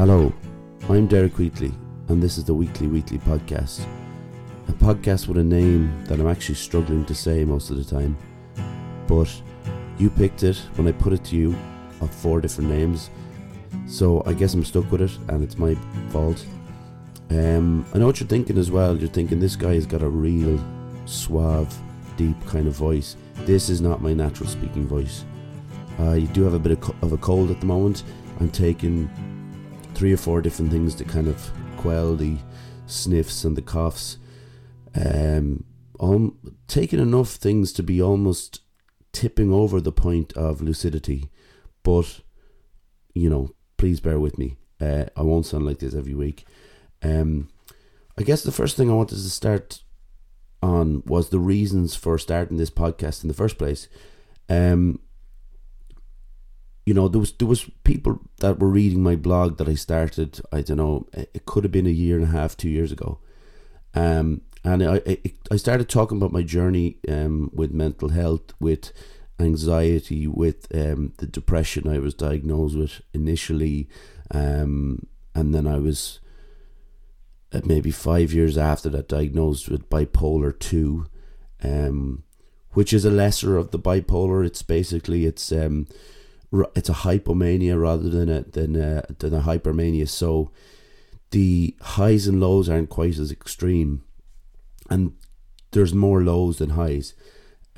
Hello, I'm Derek Wheatley, and this is the Weekly Wheatley Podcast. A podcast with a name that I'm actually struggling to say most of the time. But you picked it when I put it to you of four different names, so I guess I'm stuck with it, and it's my fault. Um, I know what you're thinking as well. You're thinking this guy has got a real suave, deep kind of voice. This is not my natural speaking voice. I do have a bit of, co- of a cold at the moment. I'm taking three or four different things to kind of quell the sniffs and the coughs. Um, I'm taking enough things to be almost tipping over the point of lucidity, but you know, please bear with me. Uh, I won't sound like this every week. Um, I guess the first thing I wanted to start on was the reasons for starting this podcast in the first place. Um, you know, there was there was people that were reading my blog that I started. I don't know, it could have been a year and a half, two years ago. Um, and I I, I started talking about my journey um with mental health, with anxiety, with um the depression I was diagnosed with initially, um, and then I was uh, maybe five years after that diagnosed with bipolar 2 um, which is a lesser of the bipolar it's basically it's um, it's a hypomania rather than a than a, than a hypermania. So the highs and lows aren't quite as extreme. And there's more lows than highs.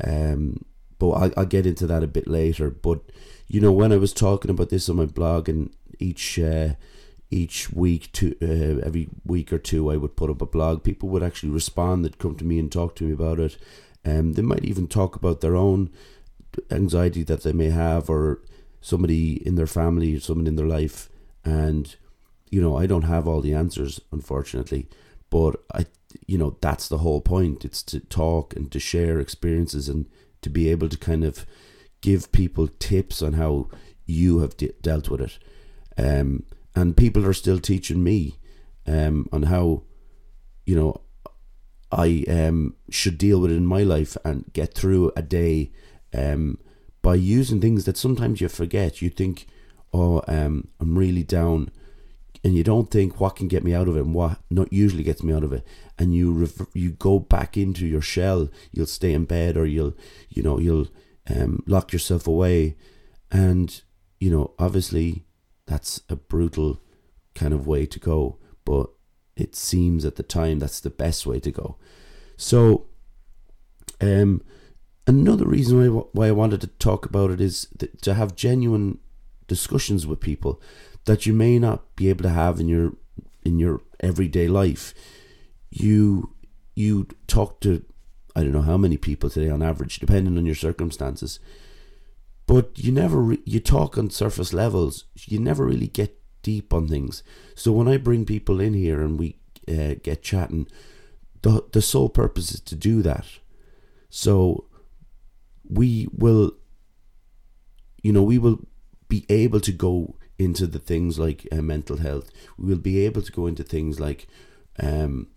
Um, but I'll, I'll get into that a bit later. But you know when I was talking about this on my blog and each uh, each week to uh, every week or two I would put up a blog. People would actually respond. They'd come to me and talk to me about it. Um, they might even talk about their own anxiety that they may have or somebody in their family someone in their life and you know I don't have all the answers unfortunately but I you know that's the whole point. It's to talk and to share experiences and to be able to kind of give people tips on how you have de- dealt with it. Um, and people are still teaching me um, on how you know I um, should deal with it in my life and get through a day um, by using things that sometimes you forget. You think, oh, um, I'm really down, and you don't think what can get me out of it and what not usually gets me out of it. And you rev- you go back into your shell. You'll stay in bed, or you'll you know you'll um, lock yourself away, and you know obviously that's a brutal kind of way to go, but it seems at the time that's the best way to go. So, um, another reason why, why I wanted to talk about it is to have genuine discussions with people that you may not be able to have in your in your everyday life. You you talk to I don't know how many people today on average, depending on your circumstances. But you never re- you talk on surface levels. You never really get deep on things. So when I bring people in here and we uh, get chatting, the the sole purpose is to do that. So we will, you know, we will be able to go into the things like uh, mental health. We will be able to go into things like, um,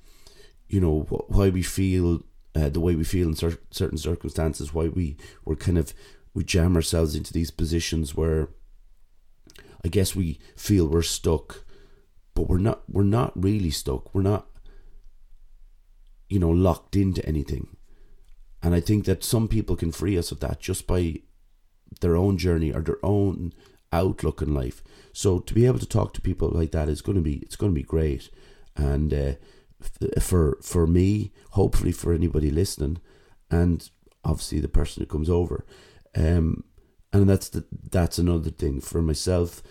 you know, wh- why we feel uh, the way we feel in cer- certain circumstances. Why we we're kind of we jam ourselves into these positions where I guess we feel we're stuck, but we're not. We're not really stuck. We're not, you know, locked into anything. And I think that some people can free us of that just by their own journey or their own outlook in life. So to be able to talk to people like that is going to be it's going to be great, and uh, for for me, hopefully for anybody listening, and obviously the person who comes over. Um, and that's the, that's another thing for myself.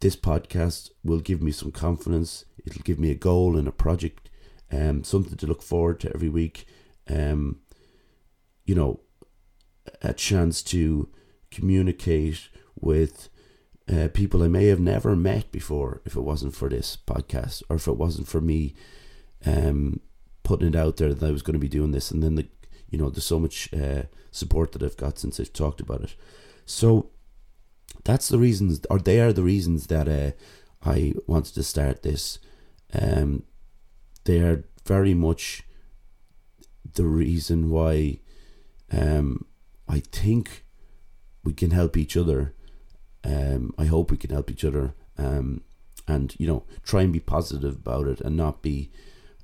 This podcast will give me some confidence. It'll give me a goal and a project, um, something to look forward to every week. Um, you know, a chance to communicate with uh, people I may have never met before if it wasn't for this podcast or if it wasn't for me um, putting it out there that I was going to be doing this. And then the, you know, there's so much uh, support that I've got since I've talked about it. So that's the reasons, or they are the reasons that uh, I wanted to start this. Um, they are very much the reason why um, I think we can help each other. Um, I hope we can help each other. Um, and you know try and be positive about it and not be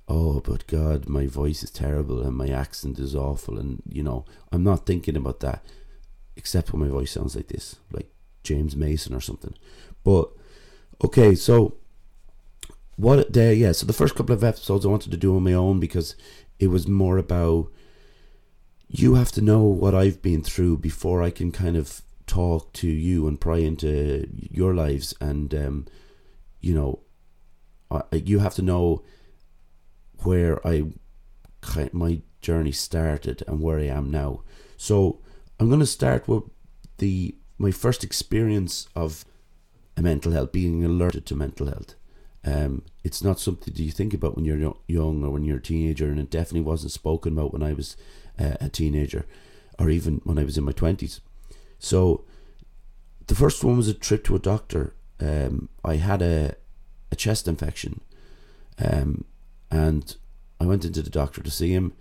oh but god my voice is terrible and my accent is awful and you know i'm not thinking about that except when my voice sounds like this like james mason or something but okay so what day yeah so the first couple of episodes i wanted to do on my own because it was more about you have to know what i've been through before i can kind of talk to you and pry into your lives and um, you know I, you have to know where I my journey started and where I am now. So I'm going to start with the my first experience of mental health, being alerted to mental health. Um, it's not something you think about when you're young or when you're a teenager, and it definitely wasn't spoken about when I was uh, a teenager, or even when I was in my twenties. So, the first one was a trip to a doctor. Um, I had a a chest infection, um, and I went into the doctor to see him.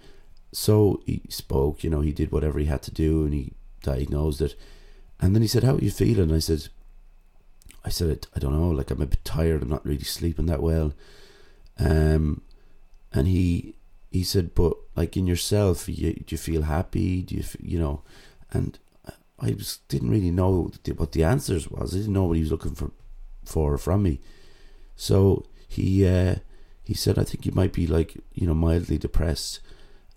So he spoke, you know, he did whatever he had to do, and he diagnosed it. And then he said, "How are you feeling?" I said, "I said I don't know. Like I'm a bit tired. I'm not really sleeping that well." Um, and he he said, "But like in yourself, you, do you feel happy? Do you you know?" And I just didn't really know what the answers was. I didn't know what he was looking for for from me. So he uh, he said, "I think you might be like you know mildly depressed,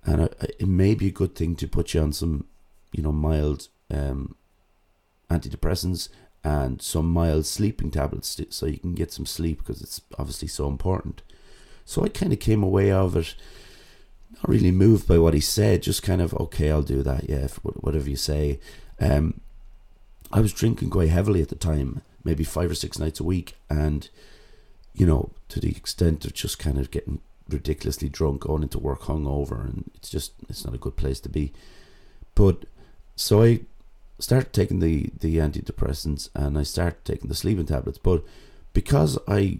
and I, it may be a good thing to put you on some you know mild um, antidepressants and some mild sleeping tablets so you can get some sleep because it's obviously so important." So I kind of came away of it not really moved by what he said, just kind of okay, I'll do that. Yeah, whatever you say. Um, I was drinking quite heavily at the time, maybe five or six nights a week, and you know, to the extent of just kind of getting ridiculously drunk, going into work hungover, and it's just it's not a good place to be. But so I started taking the the antidepressants and I started taking the sleeping tablets, but because I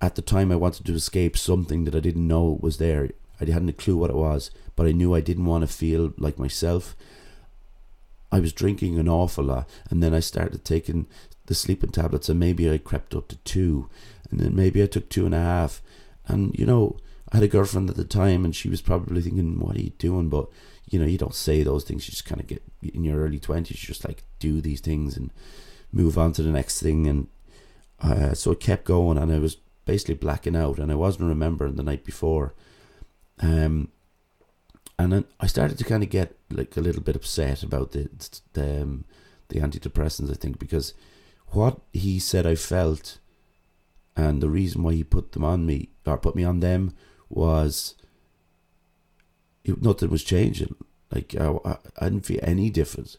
at the time I wanted to escape something that I didn't know was there. I hadn't a clue what it was, but I knew I didn't want to feel like myself. I was drinking an awful lot, and then I started taking the sleeping tablets, and maybe I crept up to two, and then maybe I took two and a half. And you know, I had a girlfriend at the time, and she was probably thinking, "What are you doing?" But you know, you don't say those things. You just kind of get in your early twenties. You just like do these things and move on to the next thing. And uh, so it kept going, and I was basically blacking out, and I wasn't remembering the night before. Um, and then I started to kind of get like a little bit upset about the the, um, the antidepressants. I think because what he said I felt, and the reason why he put them on me or put me on them was nothing was changing. Like I, I didn't feel any difference.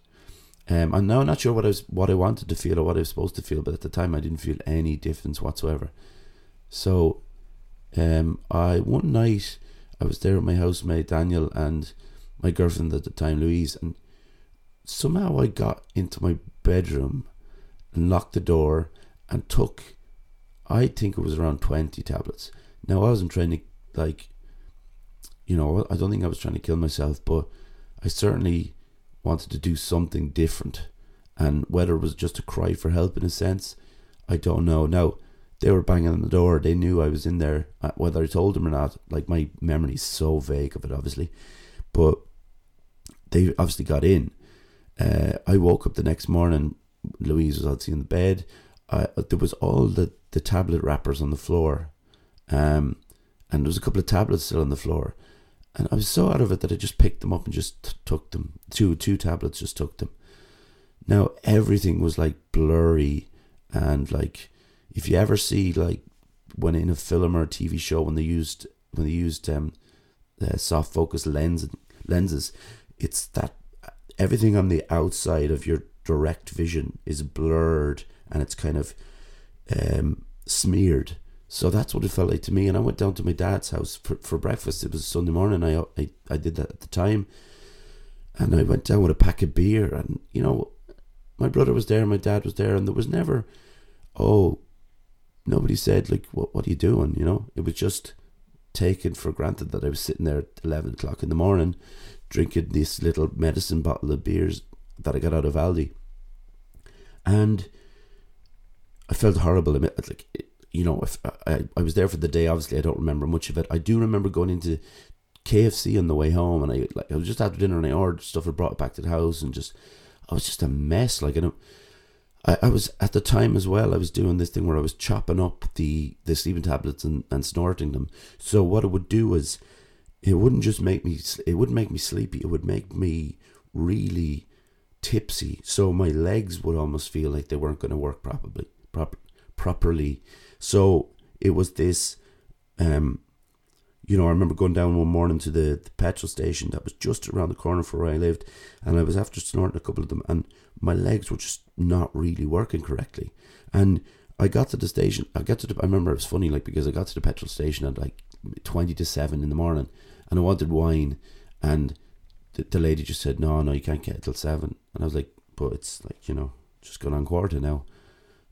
Um, I'm now not sure what I was, what I wanted to feel or what I was supposed to feel, but at the time I didn't feel any difference whatsoever. So, um, I one night I was there with my housemate Daniel and my girlfriend at the time Louise, and somehow I got into my bedroom and locked the door and took, I think it was around 20 tablets. Now, I wasn't trying to, like, you know, I don't think I was trying to kill myself, but I certainly wanted to do something different. And whether it was just a cry for help in a sense, I don't know. Now, they were banging on the door. They knew I was in there. Uh, whether I told them or not, like my memory is so vague of it, obviously. But they obviously got in. Uh, I woke up the next morning Louise was obviously in the bed. Uh, there was all the, the tablet wrappers on the floor, um, and there was a couple of tablets still on the floor. And I was so out of it that I just picked them up and just t- took them. Two two tablets, just took them. Now everything was like blurry, and like if you ever see like when in a film or a TV show when they used when they used um, soft focus lens lenses, it's that everything on the outside of your direct vision is blurred and it's kind of um, smeared. So that's what it felt like to me. And I went down to my dad's house for, for breakfast. It was Sunday morning. I, I I did that at the time, and I went down with a pack of beer. And you know, my brother was there, my dad was there, and there was never, oh, nobody said like, what what are you doing? You know, it was just taken for granted that I was sitting there at eleven o'clock in the morning, drinking this little medicine bottle of beers that I got out of Aldi. And I felt horrible. Like, you know, if uh, I, I was there for the day, obviously I don't remember much of it. I do remember going into KFC on the way home, and I like I was just after dinner and I ordered stuff and brought it back to the house, and just I was just a mess. Like I don't. I, I was at the time as well. I was doing this thing where I was chopping up the the sleeping tablets and, and snorting them. So what it would do is, it wouldn't just make me. It wouldn't make me sleepy. It would make me really tipsy. So my legs would almost feel like they weren't going to work properly. Proper, properly. So it was this um, you know, I remember going down one morning to the, the petrol station that was just around the corner from where I lived, and I was after snorting a couple of them, and my legs were just not really working correctly. And I got to the station. I got to the. I remember it was funny, like because I got to the petrol station at like twenty to seven in the morning, and I wanted wine, and the, the lady just said, "No, no, you can't get it till seven. And I was like, "But it's like you know, just gone on quarter now."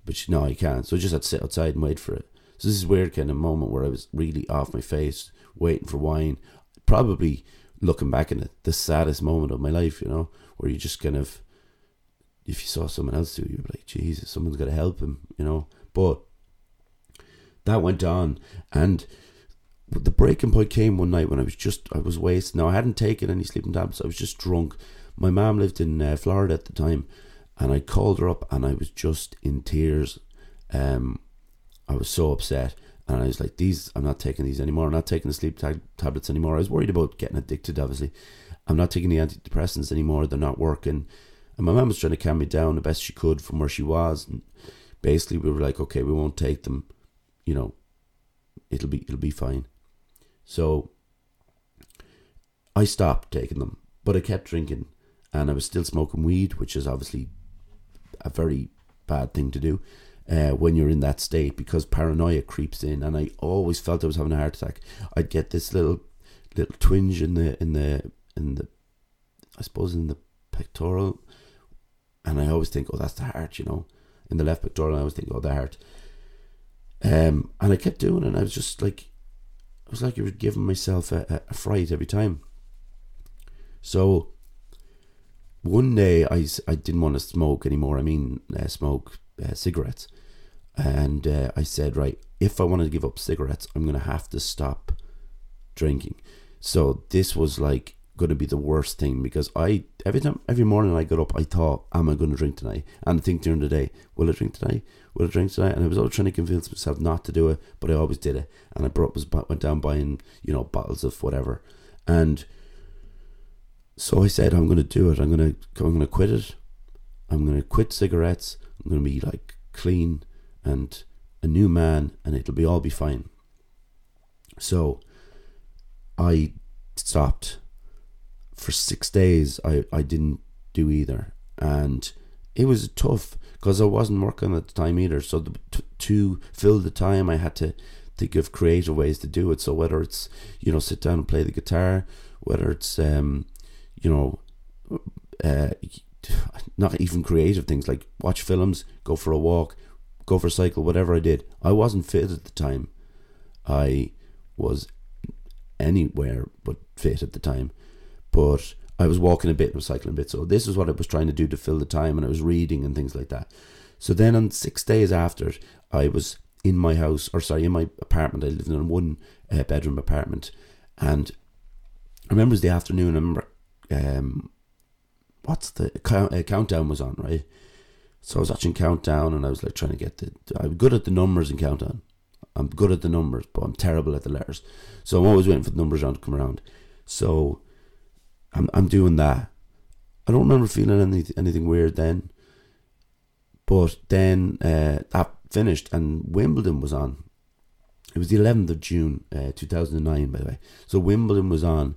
But she, no, you can't. So I just had to sit outside and wait for it. So this is weird kind of moment where I was really off my face, waiting for wine. Probably looking back in it, the saddest moment of my life, you know, where you just kind of, if you saw someone else do it, you'd be like, Jesus, someone's got to help him, you know. But that went on, and the breaking point came one night when I was just, I was wasted. Now, I hadn't taken any sleeping tablets, I was just drunk. My mom lived in uh, Florida at the time, and I called her up, and I was just in tears. Um, I was so upset. And I was like, these, I'm not taking these anymore. I'm not taking the sleep tab- tablets anymore. I was worried about getting addicted, obviously. I'm not taking the antidepressants anymore. They're not working. And my mum was trying to calm me down the best she could from where she was. And basically, we were like, okay, we won't take them. You know, it'll be it'll be fine. So I stopped taking them, but I kept drinking, and I was still smoking weed, which is obviously a very bad thing to do uh, when you're in that state because paranoia creeps in, and I always felt I was having a heart attack. I'd get this little little twinge in the in the in the I suppose in the pectoral, and I always think, oh, that's the heart, you know. In the left pectoral, I always think, oh, the heart. Um, and I kept doing it. And I was just like, I was like, you were giving myself a, a fright every time. So one day I, I didn't want to smoke anymore. I mean, uh, smoke uh, cigarettes. And uh, I said, right, if I wanted to give up cigarettes, I'm going to have to stop drinking. So this was like going to be the worst thing because I every time every morning I got up, I thought, am I going to drink tonight? And I think during the day, will I drink tonight? Will I drink tonight? And I was always trying to convince myself not to do it, but I always did it. And I brought was went down buying you know bottles of whatever, and so I said, I'm going to do it. I'm to I'm going to quit it. I'm going to quit cigarettes. I'm going to be like clean and a new man and it'll be all be fine. So I stopped for six days. I, I didn't do either. And it was tough because I wasn't working at the time either. So the, to, to fill the time, I had to think of creative ways to do it. So whether it's, you know, sit down and play the guitar, whether it's, um, you know, uh, not even creative things like watch films, go for a walk, go for a cycle, whatever I did. I wasn't fit at the time. I was anywhere but fit at the time. But I was walking a bit and cycling a bit. So this is what I was trying to do to fill the time and I was reading and things like that. So then on six days after, I was in my house, or sorry, in my apartment. I lived in a one uh, bedroom apartment. And I remember it was the afternoon. I remember um, what's the count, uh, countdown was on, right? So I was watching countdown and I was like trying to get the. I'm good at the numbers in countdown. I'm good at the numbers, but I'm terrible at the letters. So I'm always waiting for the numbers around to come around. So I'm I'm doing that. I don't remember feeling any, anything weird then. But then uh, that finished and Wimbledon was on. It was the 11th of June, uh, 2009, by the way. So Wimbledon was on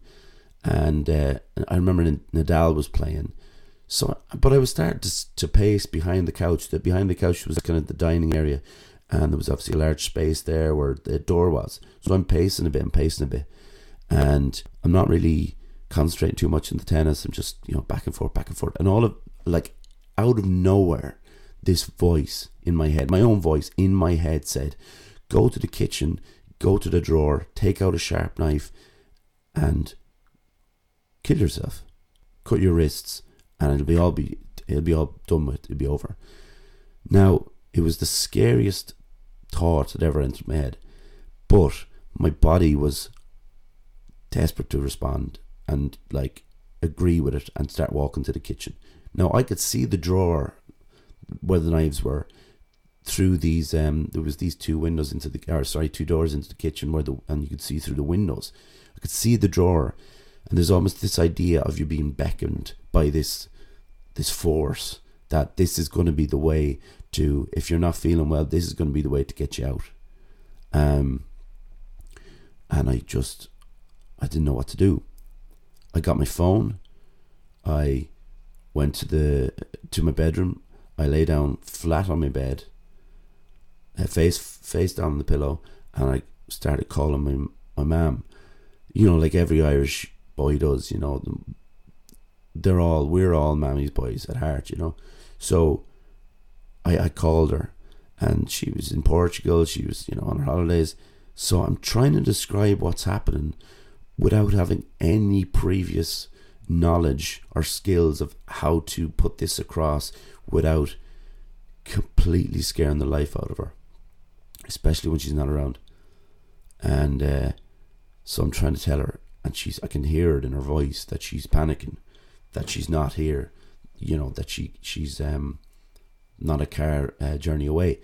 and uh, I remember Nadal was playing. So, but I was starting to, to pace behind the couch. That behind the couch was kind of the dining area, and there was obviously a large space there where the door was. So I'm pacing a bit, I'm pacing a bit, and I'm not really concentrating too much in the tennis. I'm just you know back and forth, back and forth, and all of like out of nowhere, this voice in my head, my own voice in my head said, "Go to the kitchen, go to the drawer, take out a sharp knife, and kill yourself, cut your wrists, and it'll be all be it'll be all done with. It'll be over. Now it was the scariest thought that ever entered my head. But my body was desperate to respond and like agree with it and start walking to the kitchen. Now I could see the drawer where the knives were through these um there was these two windows into the or sorry two doors into the kitchen where the and you could see through the windows. I could see the drawer and there's almost this idea of you being beckoned by this this force that this is going to be the way to if you're not feeling well this is going to be the way to get you out. Um and i just i didn't know what to do i got my phone i went to the to my bedroom i lay down flat on my bed uh, face face down on the pillow, and I started calling my my mum. You know, like every Irish boy does. You know, they're all we're all mammy's boys at heart. You know, so I I called her, and she was in Portugal. She was you know on her holidays. So I'm trying to describe what's happening without having any previous knowledge or skills of how to put this across without completely scaring the life out of her especially when she's not around. And uh, so I'm trying to tell her, and she's I can hear it in her voice that she's panicking, that she's not here, you know, that she she's um not a car uh, journey away,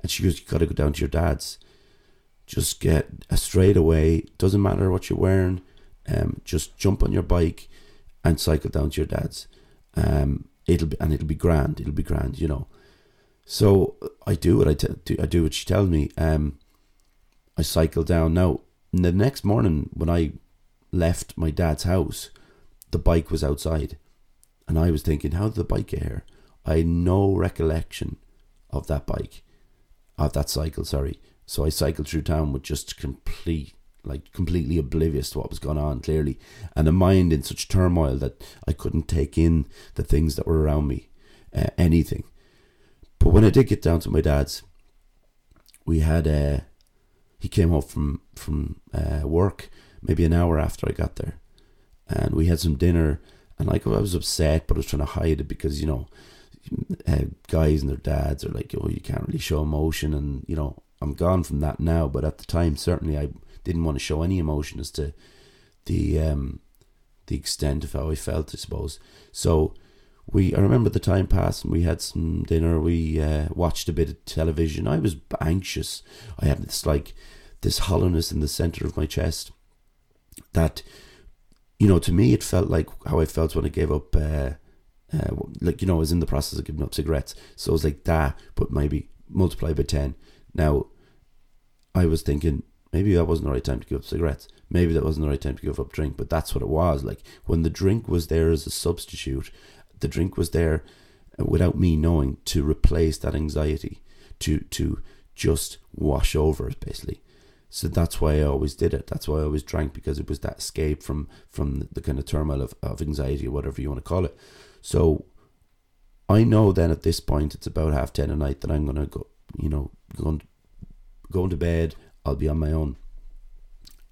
and she goes, "You got to go down to your dad's. Just get a straight away. Doesn't matter what you're wearing. Um, just jump on your bike and cycle down to your dad's. Um, it'll be and it'll be grand. It'll be grand, you know." So I do what I, t- I do what she tells me. Um, I cycle down. Now, the next morning when I left my dad's house, the bike was outside. And I was thinking, how did the bike get here? I had no recollection of that bike, of that cycle, sorry. So I cycled through town with just complete, like completely oblivious to what was going on, clearly. And a mind in such turmoil that I couldn't take in the things that were around me, uh, anything. But when I did get down to my dad's, we had uh, he came home from from uh, work maybe an hour after I got there, and we had some dinner. And like I was upset, but I was trying to hide it because you know, uh, guys and their dads are like, oh, you can't really show emotion, and you know, I'm gone from that now. But at the time, certainly, I didn't want to show any emotion as to the um, the extent of how I felt, I suppose. So we I remember the time passed and we had some dinner. We uh, watched a bit of television. I was anxious. I had this like this hollowness in the center of my chest that you know to me it felt like how I felt when I gave up. Uh, uh, like you know, I was in the process of giving up cigarettes, so it was like that, but maybe multiply by ten. Now, I was thinking maybe that wasn't the right time to give up cigarettes. Maybe that wasn't the right time to give up drink, but that's what it was. Like when the drink was there as a substitute, the drink was there without me knowing to replace that anxiety, to to just wash over it basically. So that's why I always did it. That's why I always drank because it was that escape from from the, the kind of turmoil of, of anxiety or whatever you want to call it. So I know then at this point it's about half ten at night that I'm gonna go you know, going going to bed, I'll be on my own.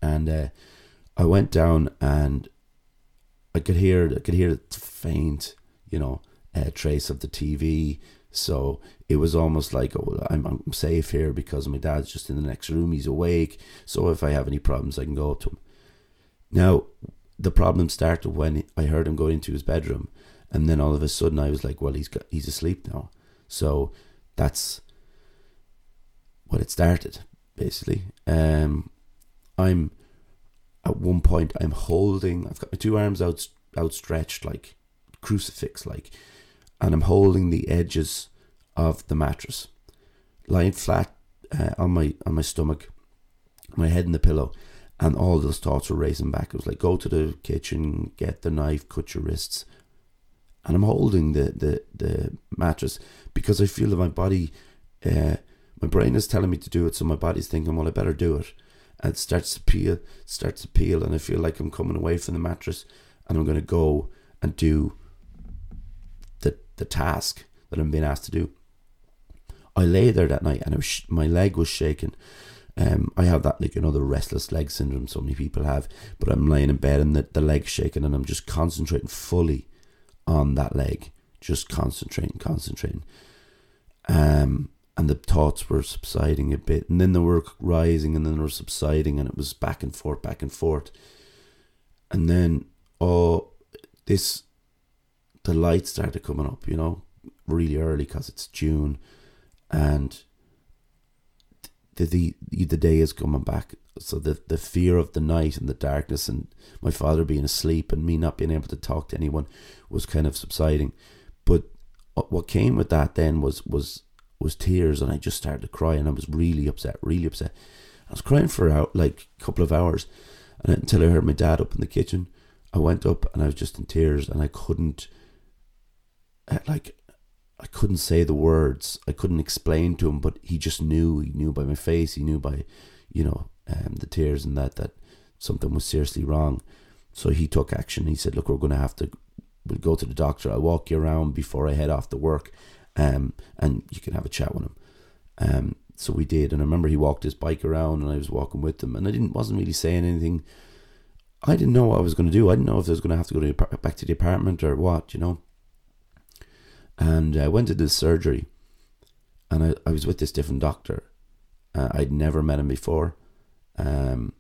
And uh, I went down and I could hear I could hear it faint you know, a trace of the TV. So it was almost like, oh, I'm, I'm safe here because my dad's just in the next room. He's awake. So if I have any problems, I can go up to him. Now, the problem started when I heard him go into his bedroom. And then all of a sudden I was like, well, he's got, he's asleep now. So that's what it started, basically. Um, I'm at one point I'm holding I've got my two arms out outstretched like crucifix like, and I'm holding the edges of the mattress, lying flat uh, on my on my stomach, my head in the pillow, and all those thoughts were racing back. It was like, go to the kitchen, get the knife, cut your wrists, and I'm holding the the the mattress because I feel that my body, uh, my brain is telling me to do it, so my body's thinking, well, I better do it. And it starts to peel, starts to peel, and I feel like I'm coming away from the mattress, and I'm going to go and do the the task that I'm being asked to do. I lay there that night and was, my leg was shaking. Um, I have that like the restless leg syndrome so many people have, but I'm laying in bed and the, the leg's shaking and I'm just concentrating fully on that leg, just concentrating, concentrating. Um, and the thoughts were subsiding a bit, and then they were rising, and then they were subsiding, and it was back and forth, back and forth, and then oh, this the light started coming up, you know, really early because it's June, and the, the the day is coming back. So the the fear of the night and the darkness and my father being asleep and me not being able to talk to anyone was kind of subsiding. But what came with that then was was was tears, and I just started to cry, and I was really upset, really upset. I was crying for out like a couple of hours, and until I heard my dad up in the kitchen, I went up and I was just in tears, and I couldn't, uh, like, I couldn't say the words. I couldn't explain to him, but he just knew. He knew by my face. He knew by, you know, um, the tears and that that something was seriously wrong. So he took action. He said, "Look, we're going to have to. We'll go to the doctor. I'll walk you around before I head off to work, um, and you can have a chat with him." Um, so we did, and I remember he walked his bike around, and I was walking with him, and I didn't wasn't really saying anything. I didn't know what I was going to do. I didn't know if I was going to have to go to back to the apartment or what, you know and I went to this surgery, and I, I was with this different doctor. Uh, I'd never met him before, um,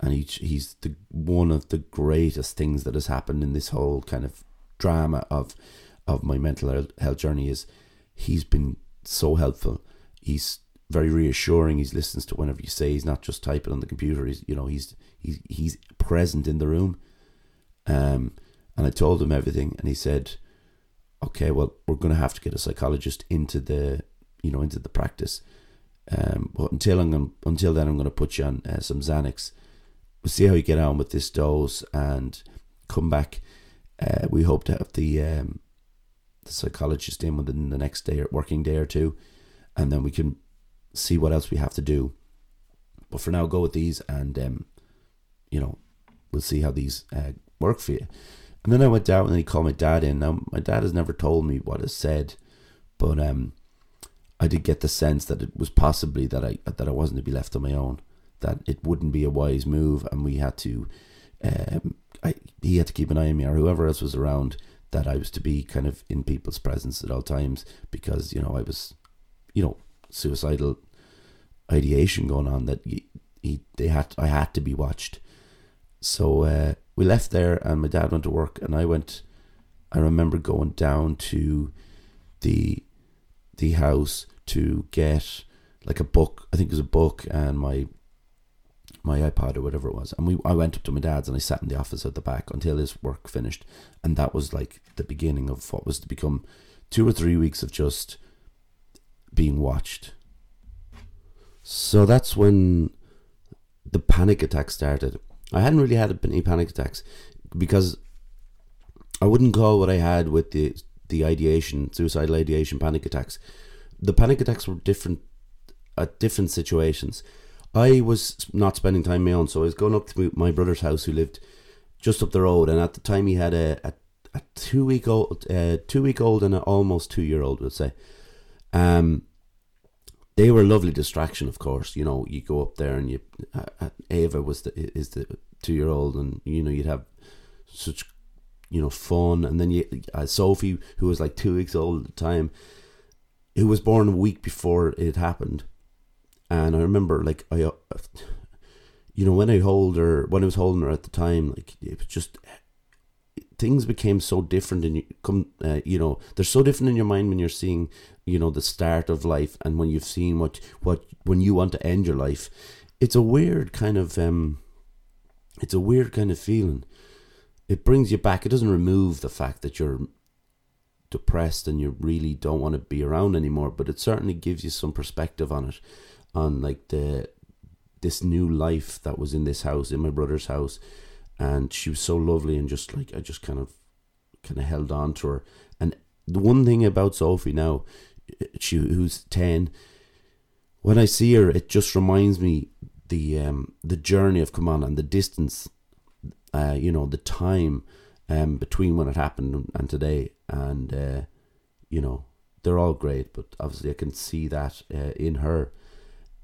and he, he's the one of the greatest things that has happened in this whole kind of drama of of my mental health journey. Is he's been so helpful. He's very reassuring. He listens to whenever you say. He's not just typing on the computer. He's you know he's he's he's present in the room. Um, and I told him everything, and he said, okay, well, we're going to have to get a psychologist into the, you know, into the practice. Um, but until I'm going, until then, I'm going to put you on uh, some Xanax. We'll see how you get on with this dose and come back. Uh, we hope to have the um, the psychologist in within the next day or working day or two, and then we can see what else we have to do. But for now, go with these, and um, you know, we'll see how these uh, work for you. And then I went down and he called my dad in. Now my dad has never told me what is said, but um, I did get the sense that it was possibly that I that I wasn't to be left on my own. That it wouldn't be a wise move, and we had to. Um, I he had to keep an eye on me, or whoever else was around. That I was to be kind of in people's presence at all times because you know I was, you know, suicidal ideation going on. That he, he they had I had to be watched. So uh, we left there and my dad went to work and I went I remember going down to the the house to get like a book. I think it was a book and my my iPod or whatever it was. And we I went up to my dad's and I sat in the office at the back until his work finished. And that was like the beginning of what was to become two or three weeks of just being watched. So that's when the panic attack started I hadn't really had any panic attacks because I wouldn't call what I had with the the ideation, suicidal ideation, panic attacks. The panic attacks were different at different situations. I was not spending time on so I was going up to my brother's house, who lived just up the road, and at the time he had a, a, a two week old, uh, two week old, and an almost two year old, would say. Um, they were a lovely distraction, of course. You know, you go up there and you uh, uh Ava was the is the two year old, and you know you'd have such you know fun, and then you uh, Sophie, who was like two weeks old at the time, who was born a week before it happened, and I remember like I, uh, you know, when I hold her, when I was holding her at the time, like it was just things became so different and you come uh, you know they're so different in your mind when you're seeing you know the start of life and when you've seen what what when you want to end your life. It's a weird kind of um it's a weird kind of feeling. It brings you back. It doesn't remove the fact that you're depressed and you really don't want to be around anymore but it certainly gives you some perspective on it on like the this new life that was in this house in my brother's house and she was so lovely and just like I just kind of kind of held on to her. And the one thing about Sophie now, she who's ten, when I see her, it just reminds me the um the journey of come on and the distance, uh, you know, the time um between when it happened and today, and uh, you know, they're all great, but obviously I can see that uh, in her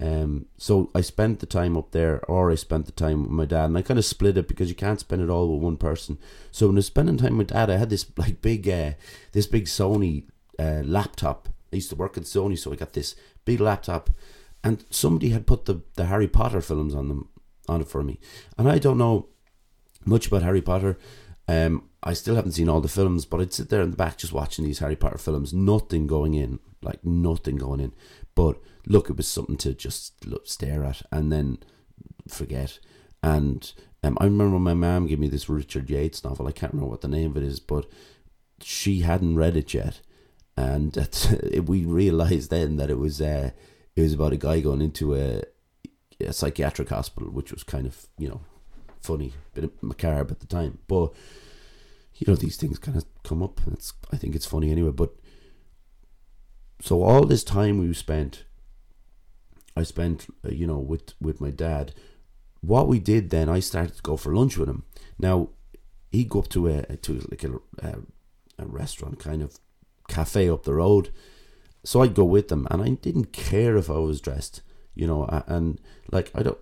um, so I spent the time up there, or I spent the time with my dad, and I kind of split it because you can't spend it all with one person. So when I was spending time with dad, I had this like big, uh, this big Sony uh, laptop I used to work at Sony, so I got this big laptop, and somebody had put the, the Harry Potter films on them on it for me, and I don't know much about Harry Potter. Um, I still haven't seen all the films, but I'd sit there in the back just watching these Harry Potter films, nothing going in, like nothing going in. But look, it was something to just look, stare at and then forget. And um, I remember my mom gave me this Richard Yates novel. I can't remember what the name of it is, but she hadn't read it yet, and we realized then that it was uh, it was about a guy going into a, a psychiatric hospital, which was kind of you know funny, bit macabre at the time, but you know these things kind of come up, it's I think it's funny anyway. But so all this time we spent, I spent uh, you know with with my dad. What we did then, I started to go for lunch with him. Now he'd go up to a to like a, a, a restaurant kind of cafe up the road. So I'd go with them, and I didn't care if I was dressed, you know. And like I don't,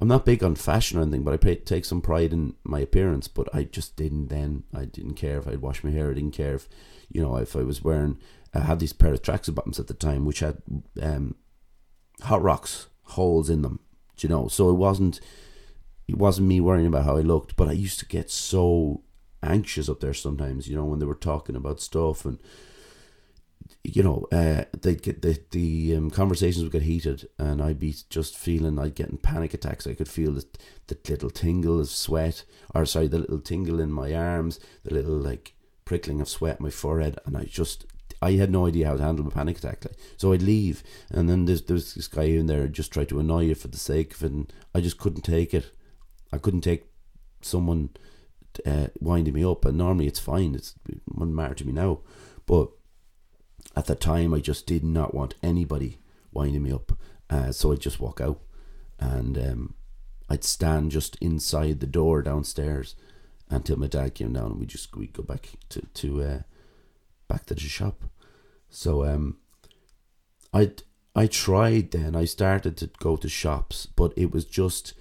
I'm not big on fashion or anything, but I take some pride in my appearance. But I just didn't then. I didn't care if I'd wash my hair. I didn't care if, you know, if I was wearing. I had these pair of tracksuit bottoms at the time, which had um, hot rocks holes in them. you know? So it wasn't. It wasn't me worrying about how I looked, but I used to get so anxious up there sometimes. You know, when they were talking about stuff and you know, uh, they'd get the the um, conversations would get heated, and I'd be just feeling like getting panic attacks. I could feel the, the little tingle of sweat, or sorry, the little tingle in my arms, the little like prickling of sweat my forehead, and I just I had no idea how to handle a panic attack. Like, so I'd leave, and then there's there's this guy in there just tried to annoy you for the sake of it, and I just couldn't take it. I couldn't take someone uh, winding me up, and normally it's fine. It's it wouldn't matter to me now, but at the time I just did not want anybody winding me up. Uh, so I'd just walk out and um, I'd stand just inside the door downstairs until my dad came down and we just we go back to to uh, back to the shop. So um, I I tried then. I started to go to shops, but it was just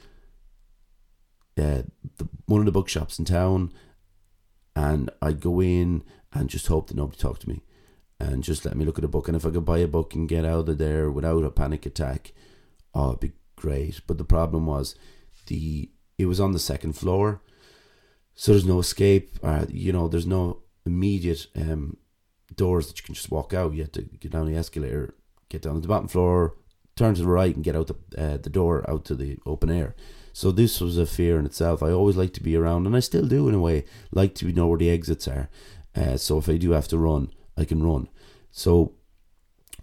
uh, the, one of the bookshops in town, and I'd go in and just hope that nobody talked to me and just let me look at a book. And if I could buy a book and get out of there without a panic attack, oh, it'd be great. But the problem was, the it was on the second floor, so there's no escape. Uh, you know, there's no immediate um, doors that you can just walk out. You have to get down the escalator, get down to the bottom floor, turn to the right, and get out the uh, the door out to the open air. So this was a fear in itself. I always like to be around, and I still do in a way. Like to know where the exits are. Uh, so if I do have to run, I can run. So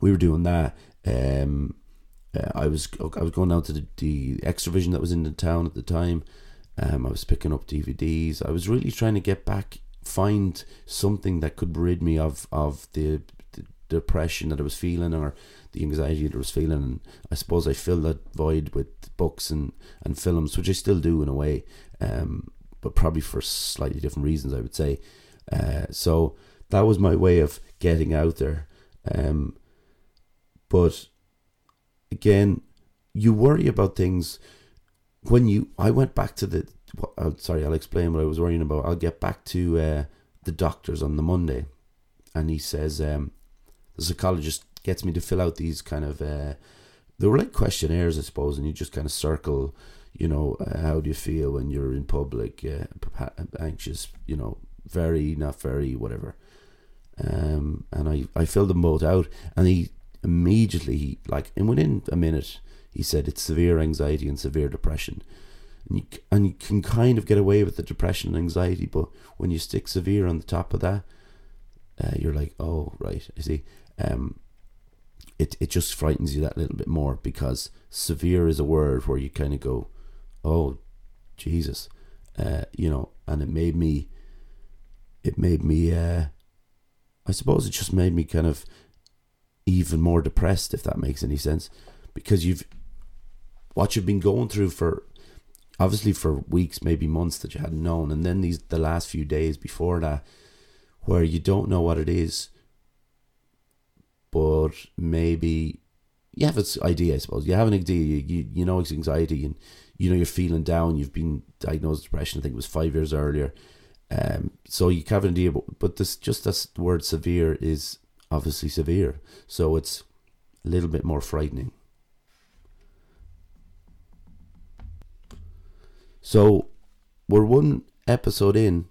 we were doing that. Um, uh, I was I was going down to the, the Xtra-vision that was in the town at the time. Um, I was picking up DVDs. I was really trying to get back, find something that could rid me of of the, the depression that I was feeling or the anxiety that I was feeling. And I suppose I filled that void with books and, and films, which I still do in a way, um, but probably for slightly different reasons, I would say. Uh, so that was my way of getting out there. Um, but again, you worry about things when you. I went back to the. Uh, sorry, I'll explain what I was worrying about. I'll get back to uh, the doctors on the Monday, and he says um, the psychologist gets me to fill out these kind of. Uh, they were like questionnaires, I suppose, and you just kind of circle. You know, uh, how do you feel when you're in public? Uh, anxious, you know, very, not very, whatever. Um, and I, I filled them both out, and he immediately, like, and within a minute, he said it's severe anxiety and severe depression. And you, and you can kind of get away with the depression and anxiety, but when you stick severe on the top of that, uh, you're like, oh, right, I see. Um, it, it just frightens you that little bit more because severe is a word where you kind of go, oh, Jesus, uh, you know, and it made me, it made me, uh, I suppose it just made me kind of even more depressed, if that makes any sense, because you've what you've been going through for obviously for weeks, maybe months that you hadn't known, and then these the last few days before that, where you don't know what it is, but maybe you have an idea, I suppose. You have an idea. You, you, you know it's anxiety, and you know you're feeling down. You've been diagnosed with depression. I think it was five years earlier um, so you have an idea, but, but this just this word severe is obviously severe. So it's a little bit more frightening. So we're one episode in,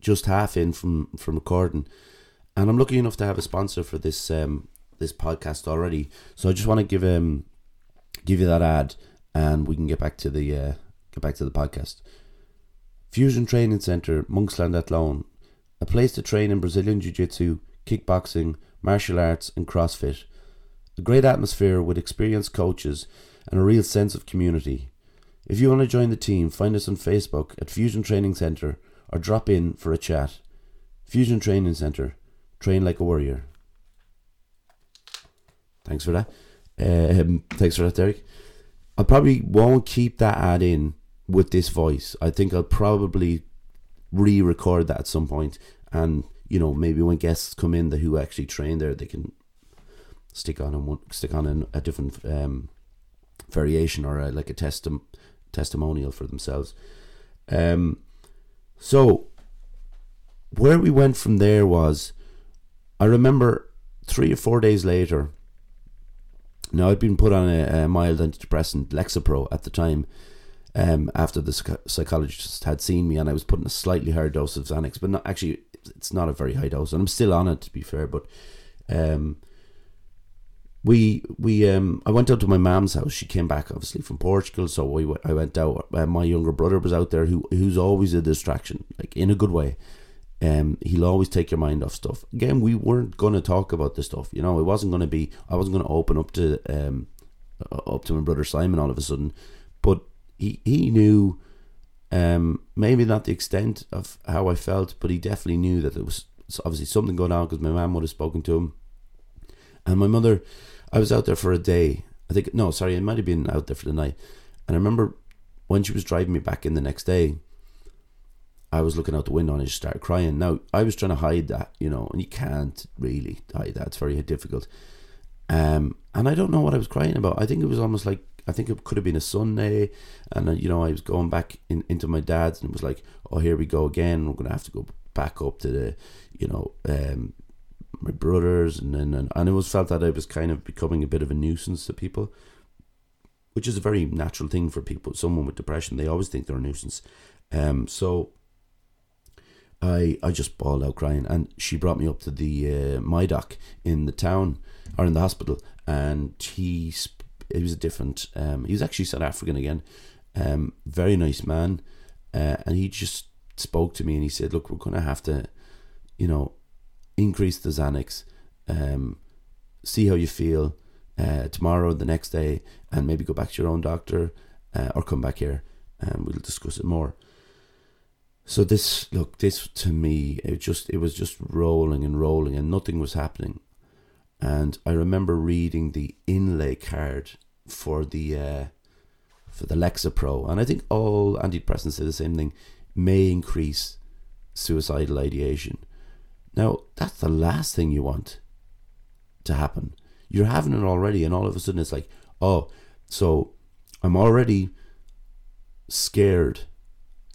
just half in from from recording, and I'm lucky enough to have a sponsor for this um this podcast already. So I just want to give um give you that ad, and we can get back to the uh, get back to the podcast. Fusion Training Center, Monksland Athlone, a place to train in Brazilian Jiu Jitsu, kickboxing, martial arts, and CrossFit. A great atmosphere with experienced coaches and a real sense of community. If you want to join the team, find us on Facebook at Fusion Training Center or drop in for a chat. Fusion Training Center, train like a warrior. Thanks for that. Um, thanks for that, Derek. I probably won't keep that ad in with this voice. I think I'll probably re-record that at some point, and you know maybe when guests come in that who actually train there, they can stick on and stick on a different um, variation or a, like a testim- testimonial for themselves. Um, so where we went from there was, I remember three or four days later. Now I'd been put on a, a mild antidepressant, Lexapro, at the time, um, after the psychologist had seen me, and I was put in a slightly higher dose of Xanax, but not actually, it's not a very high dose, and I'm still on it to be fair. But um, we we um, I went out to my mom's house. She came back obviously from Portugal, so we I went out. Uh, my younger brother was out there, who who's always a distraction, like in a good way. Um, he'll always take your mind off stuff. Again, we weren't going to talk about this stuff. You know, it wasn't going to be. I wasn't going to open up to um, up to my brother Simon all of a sudden, but he he knew um, maybe not the extent of how I felt, but he definitely knew that there was obviously something going on because my mum would have spoken to him, and my mother. I was out there for a day. I think no, sorry, I might have been out there for the night, and I remember when she was driving me back in the next day. I was looking out the window and I just started crying. Now I was trying to hide that, you know, and you can't really hide that. It's very difficult. Um, and I don't know what I was crying about. I think it was almost like I think it could have been a Sunday, and uh, you know I was going back in, into my dad's, and it was like, oh, here we go again. We're gonna have to go back up to the, you know, um, my brothers, and then and, and it was felt that I was kind of becoming a bit of a nuisance to people, which is a very natural thing for people. Someone with depression, they always think they're a nuisance. Um, so I I just bawled out crying, and she brought me up to the uh, my doc in the town or in the hospital, and he he was a different. Um, he was actually South African again. Um, very nice man, uh, and he just spoke to me and he said, "Look, we're to have to, you know, increase the Xanax, um, see how you feel uh, tomorrow, the next day, and maybe go back to your own doctor uh, or come back here and we'll discuss it more." So this look, this to me, it just it was just rolling and rolling, and nothing was happening. And I remember reading the inlay card for the uh, for the Lexapro, and I think all antidepressants say the same thing, may increase suicidal ideation. Now that's the last thing you want to happen. You're having it already, and all of a sudden it's like, oh, so I'm already scared.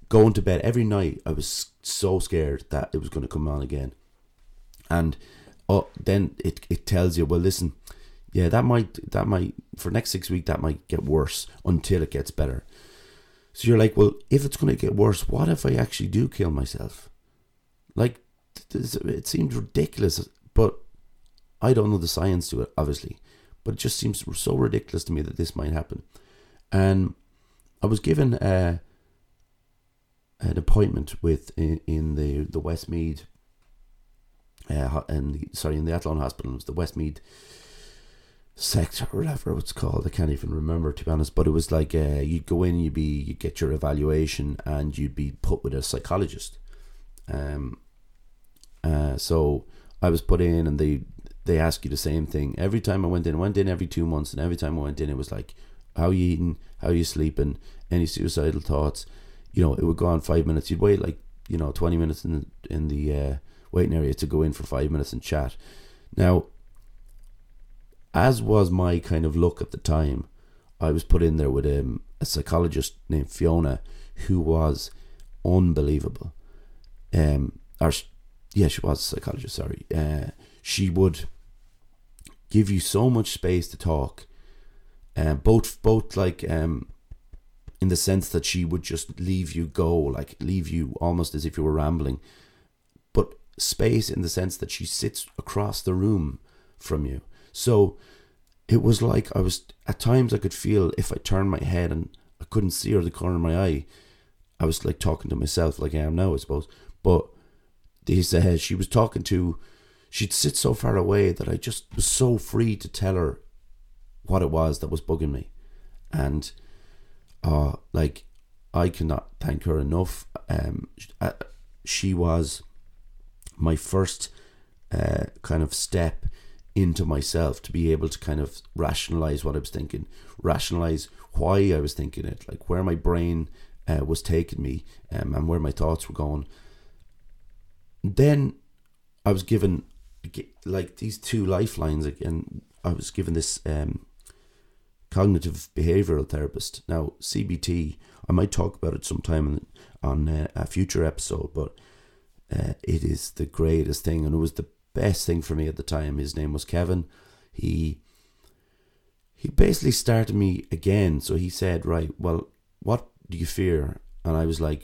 Going to bed every night, I was so scared that it was going to come on again, and oh, then it it tells you, well, listen, yeah, that might that might for next six week that might get worse until it gets better. So you're like, well, if it's going to get worse, what if I actually do kill myself? Like, it seems ridiculous, but I don't know the science to it, obviously. But it just seems so ridiculous to me that this might happen. And I was given a, an appointment with in, in the the Westmeath uh, and sorry in the Athlone Hospital. It was the Westmeath sector or whatever it's called. I can't even remember to be honest. But it was like uh, you'd go in, you'd be you get your evaluation, and you'd be put with a psychologist. Um. Uh. So I was put in, and they they ask you the same thing every time I went in. I went in every two months, and every time I went in, it was like, how are you eating, how are you sleeping, any suicidal thoughts. You know, it would go on five minutes. You'd wait like you know twenty minutes in in the uh, waiting area to go in for five minutes and chat. Now, as was my kind of look at the time, I was put in there with um, a psychologist named Fiona, who was unbelievable. Um, or yeah, she was a psychologist. Sorry, uh, she would give you so much space to talk. Uh, both both like um, in the sense that she would just leave you go, like leave you almost as if you were rambling, but space in the sense that she sits across the room from you. So it was like I was at times I could feel if I turned my head and I couldn't see her the corner of my eye, I was like talking to myself like I am now, I suppose. But they said she was talking to she'd sit so far away that I just was so free to tell her what it was that was bugging me. And uh like I cannot thank her enough. Um she was my first uh, kind of step into myself to be able to kind of rationalize what I was thinking, rationalize why I was thinking it, like where my brain uh, was taking me um, and where my thoughts were going. Then I was given like these two lifelines again. I was given this um, cognitive behavioral therapist. Now CBT, I might talk about it sometime on uh, a future episode, but uh, it is the greatest thing, and it was the best thing for me at the time. His name was Kevin. He he basically started me again. So he said, "Right, well, what do you fear?" And I was like,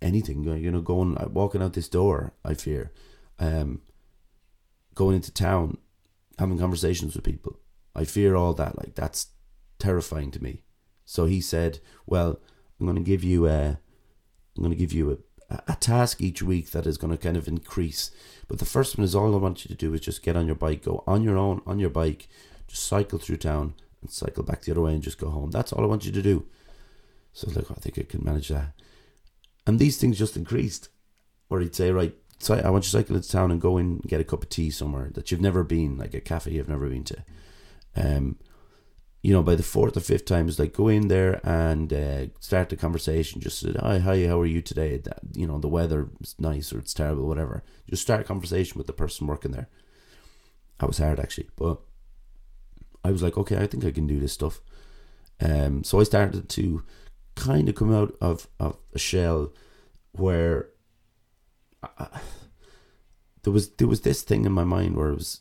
"Anything, you know, going walking out this door, I fear." Um, going into town, having conversations with people, I fear all that. Like that's terrifying to me. So he said, "Well, I'm going to give you a, I'm going to give you a a task each week that is going to kind of increase. But the first one is all I want you to do is just get on your bike, go on your own, on your bike, just cycle through town and cycle back the other way and just go home. That's all I want you to do. So oh, I think I can manage that. And these things just increased. Where he'd say, right, I want you to cycle into town and go in and get a cup of tea somewhere that you've never been, like a cafe you've never been to. Um, you know, by the fourth or fifth time, it's like go in there and uh, start the conversation. Just say, hi, hi, how are you today? That you know, the weather is nice or it's terrible, whatever. Just start a conversation with the person working there. That was hard actually, but I was like, okay, I think I can do this stuff. Um, so I started to kind of come out of, of a shell where I, there was there was this thing in my mind where it was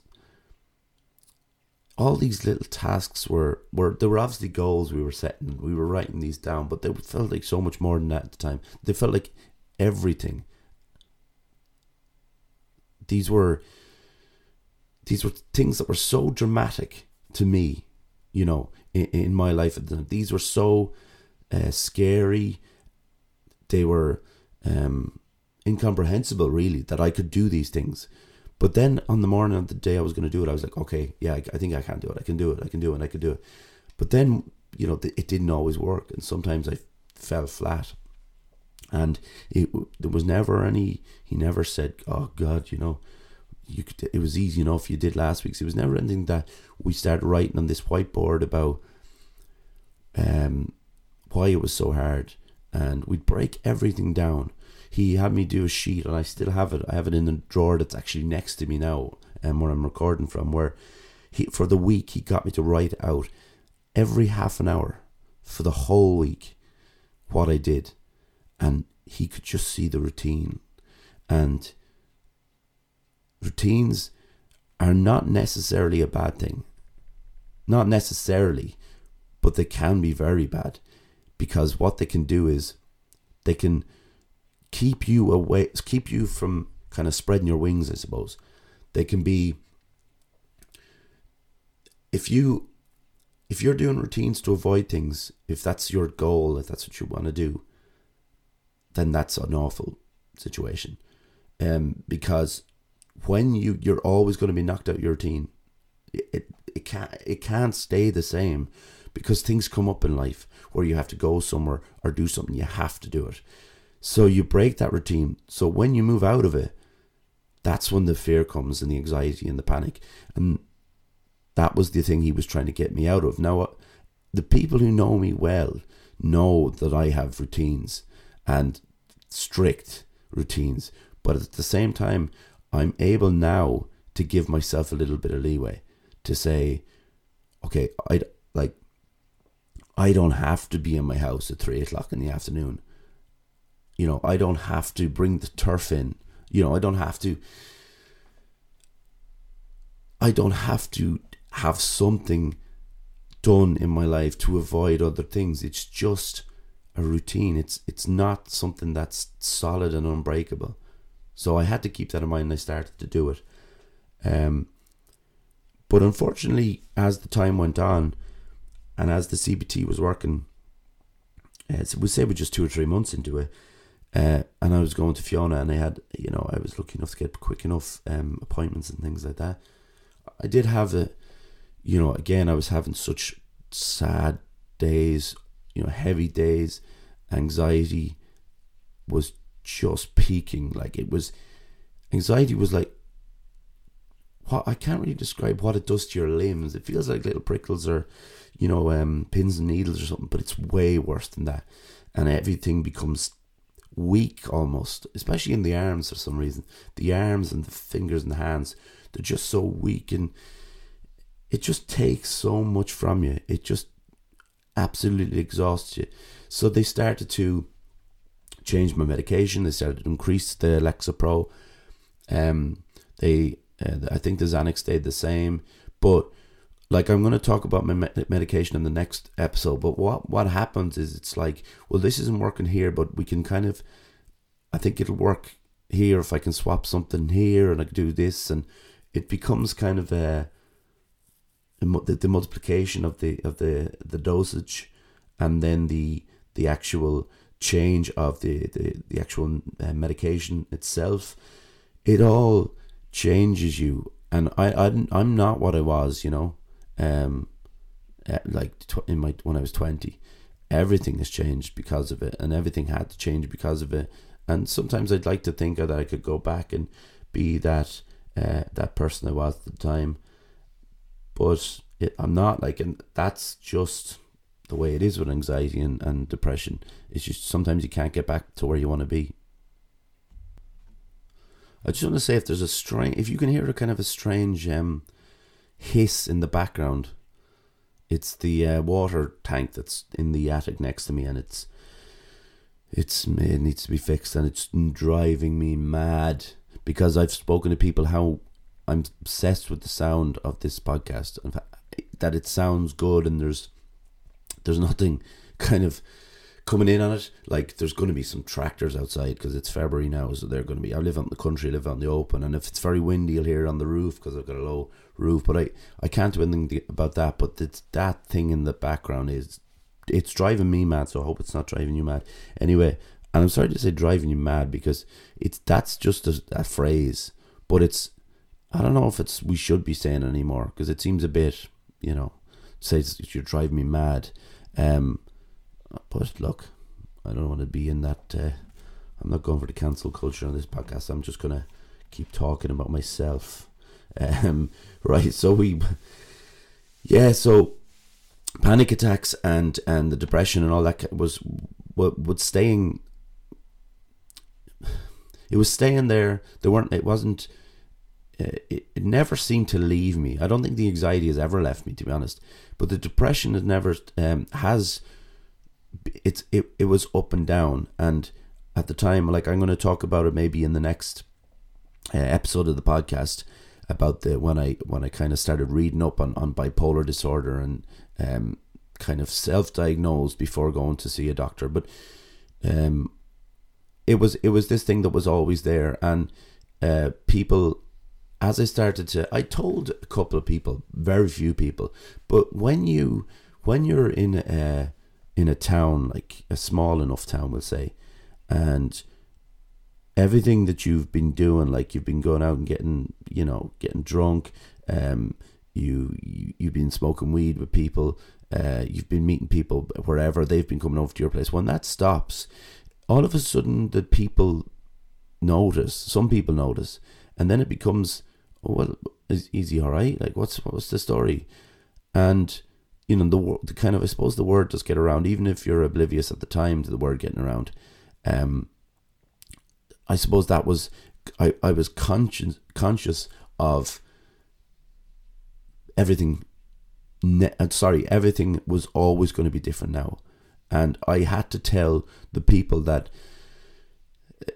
all these little tasks were were there were obviously goals we were setting. We were writing these down, but they felt like so much more than that at the time. They felt like everything. These were these were things that were so dramatic to me, you know, in, in my life. These were so uh, scary. They were um, incomprehensible, really, that I could do these things. But then on the morning of the day I was going to do it, I was like, okay, yeah, I, I think I can do it. I can do it. I can do it. I can do it. But then, you know, it didn't always work. And sometimes I fell flat. And it, there was never any, he never said, oh God, you know, you could, it was easy enough. You did last week's. It was never anything that we started writing on this whiteboard about um, why it was so hard. And we'd break everything down he had me do a sheet, and I still have it. I have it in the drawer that's actually next to me now, and um, where I'm recording from. Where he for the week he got me to write out every half an hour for the whole week what I did, and he could just see the routine, and routines are not necessarily a bad thing. Not necessarily, but they can be very bad because what they can do is they can keep you away, keep you from kind of spreading your wings, I suppose. They can be if you if you're doing routines to avoid things, if that's your goal, if that's what you want to do, then that's an awful situation. Um, because when you you're always going to be knocked out your routine, it, it it can't it can't stay the same because things come up in life where you have to go somewhere or do something. You have to do it. So you break that routine. So when you move out of it, that's when the fear comes and the anxiety and the panic. And that was the thing he was trying to get me out of. Now, uh, the people who know me well know that I have routines and strict routines. But at the same time, I'm able now to give myself a little bit of leeway to say, okay, I like, I don't have to be in my house at three o'clock in the afternoon you know, I don't have to bring the turf in. You know, I don't have to. I don't have to have something done in my life to avoid other things. It's just a routine. It's it's not something that's solid and unbreakable. So I had to keep that in mind I started to do it. Um, but unfortunately, as the time went on, and as the CBT was working, uh, we say we're just two or three months into it, uh, and I was going to Fiona, and I had, you know, I was lucky enough to get quick enough um, appointments and things like that. I did have a, you know, again, I was having such sad days, you know, heavy days, anxiety was just peaking. Like it was, anxiety was like, what I can't really describe what it does to your limbs. It feels like little prickles or, you know, um, pins and needles or something, but it's way worse than that. And everything becomes weak almost, especially in the arms for some reason. The arms and the fingers and the hands, they're just so weak and it just takes so much from you. It just absolutely exhausts you. So they started to change my medication. They started to increase the Lexapro. Um, they, uh, I think the Xanax stayed the same, but like I'm going to talk about my medication in the next episode. But what what happens is it's like, well, this isn't working here, but we can kind of, I think it'll work here if I can swap something here and I can do this, and it becomes kind of a the, the multiplication of the of the the dosage, and then the the actual change of the the, the actual uh, medication itself. It all changes you, and I I'm, I'm not what I was, you know um, like in my when I was twenty, everything has changed because of it, and everything had to change because of it. And sometimes I'd like to think that I could go back and be that uh, that person I was at the time, but it, I'm not. Like, and that's just the way it is with anxiety and, and depression. It's just sometimes you can't get back to where you want to be. I just want to say if there's a strange, if you can hear a kind of a strange um, hiss in the background. It's the uh, water tank that's in the attic next to me, and it's it's it needs to be fixed, and it's driving me mad because I've spoken to people how I'm obsessed with the sound of this podcast, and that it sounds good, and there's there's nothing kind of coming in on it. Like there's going to be some tractors outside because it's February now, so they're going to be. I live out in the country, I live out in the open, and if it's very windy, you'll hear it on the roof because I've got a low roof. But I I can't do anything about that. But it's that thing in the background is it's driving me mad. So I hope it's not driving you mad. Anyway, and I'm sorry to say driving you mad because it's that's just a, a phrase, but it's I don't know if it's we should be saying anymore because it seems a bit you know says you're driving me mad. Um, but look, I don't want to be in that. Uh, I'm not going for the cancel culture on this podcast. I'm just gonna keep talking about myself. Um, right. So we, yeah. So panic attacks and and the depression and all that was what would staying. It was staying there. There weren't. It wasn't. Uh, it, it never seemed to leave me. I don't think the anxiety has ever left me, to be honest. But the depression has never um, has it's it, it was up and down and at the time like i'm going to talk about it maybe in the next uh, episode of the podcast about the when i when i kind of started reading up on, on bipolar disorder and um kind of self-diagnosed before going to see a doctor. But um it was it was this thing that was always there and uh people as i started to i told a couple of people very few people but when you when you're in a in a town like a small enough town we'll say and everything that you've been doing like you've been going out and getting you know getting drunk um you, you you've been smoking weed with people uh you've been meeting people wherever they've been coming over to your place when that stops all of a sudden the people notice some people notice and then it becomes oh, well is, is he all right like what's what's the story and you know the, the kind of I suppose the word does get around even if you're oblivious at the time to the word getting around. Um, I suppose that was I, I was conscious conscious of everything. Ne- uh, sorry, everything was always going to be different now, and I had to tell the people that